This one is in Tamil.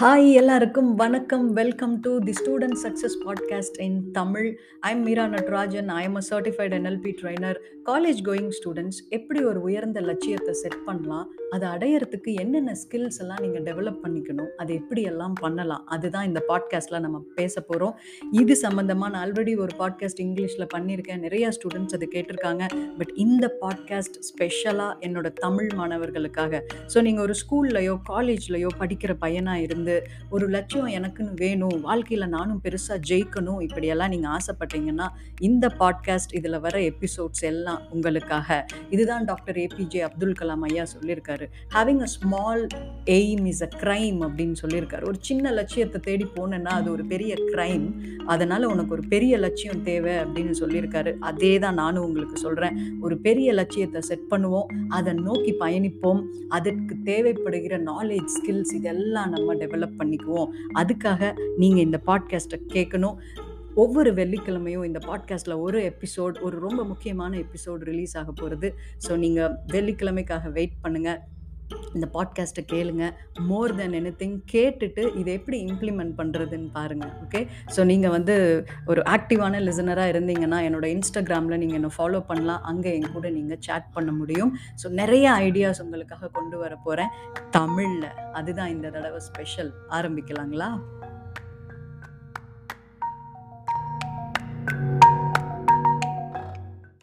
ஹாய் எல்லாருக்கும் வணக்கம். Welcome to the student success podcast in Tamil I'm Meera Natarajan I am a certified NLP trainer college going students எப்படி ஒரு உயர்ந்த லட்சியத்தை செட் பண்ணலாம்? அதை அடையிறதுக்கு என்னென்ன ஸ்கில்ஸ் எல்லாம் நீங்கள் டெவலப் பண்ணிக்கணும்? அதை எப்படி எல்லாம் பண்ணலாம்? அதுதான் இந்த பாட்காஸ்ட்டில் நம்ம பேச போகிறோம் இது சம்மந்தமாக நான் ஆல்ரெடி ஒரு பாட்காஸ்ட் இங்கிலீஷில் பண்ணியிருக்கேன். நிறையா ஸ்டூடெண்ட்ஸ் அதை கேட்டிருக்காங்க. பட் இந்த பாட்காஸ்ட் ஸ்பெஷலாக என்னோட தமிழ் மாணவர்களுக்காக. ஸோ நீங்கள் ஒரு ஸ்கூல்லையோ காலேஜ்லையோ படிக்கிற பையனாக இருந்து ஒரு லட்சியம் எனக்குன்னு வேணும் வாழ்க்கையில் நானும் பெருசாக ஜெயிக்கணும் இப்படியெல்லாம் நீங்கள் ஆசைப்பட்டீங்கன்னா இந்த பாட்காஸ்ட் இதில் வர எபிசோட்ஸ் எல்லாம் உங்களுக்காக. இதுதான் டாக்டர் ஏபிஜே அப்துல் கலாம் ஐயா சொல்லியிருக்காரு having a small aim is a crime அப்படின்னு சொல்லியிருக்காரு. ஒரு சின்ன லட்சியத்தை தேடி போனேன்னா அது ஒரு பெரிய க்ரைம் அதனால் உனக்கு ஒரு பெரிய லட்சியம் தேவை அப்படின்னு சொல்லியிருக்காரு. அதே தான் நானும் உங்களுக்கு சொல்கிறேன் ஒரு பெரிய லட்சியத்தை செட் பண்ணுவோம். அதை நோக்கி பயணிப்போம். அதற்கு தேவைப்படுகிற நாலேஜ் ஸ்கில்ஸ் இதெல்லாம் நம்ம டெவலப் பண்ணிக்குவோம். அதுக்காக நீங்கள் இந்த பாட்காஸ்ட்டை கேட்கணும். ஒவ்வொரு வெள்ளிக்கிழமையும் இந்த பாட்காஸ்ட்டில் ஒரு எபிசோட் ஒரு ரொம்ப முக்கியமான எபிசோட் ரிலீஸ் ஆக போகிறது ஸோ நீங்கள் வெள்ளிக்கிழமைக்காக வெயிட் பண்ணுங்கள் இந்த பாட்காஸ்ட்டை கேளுங்க. மோர் தென் எனி திங் கேட்டுட்டு இதை எப்படி இம்ப்ளிமெண்ட் பண்ணுறதுன்னு பாருங்கள் ஓகே ஸோ நீங்கள் வந்து ஒரு ஆக்டிவான லிசனராக இருந்தீங்கன்னா என்னோட இன்ஸ்டாகிராமில் நீங்கள் என்னை ஃபாலோ பண்ணலாம் அங்கே என் கூட நீங்கள் சேட் பண்ண முடியும். ஸோ நிறைய ஐடியாஸ் உங்களுக்காக கொண்டு வர போகிறேன் தமிழில் அதுதான் இந்த தடவை ஸ்பெஷல் ஆரம்பிக்கலாங்களா?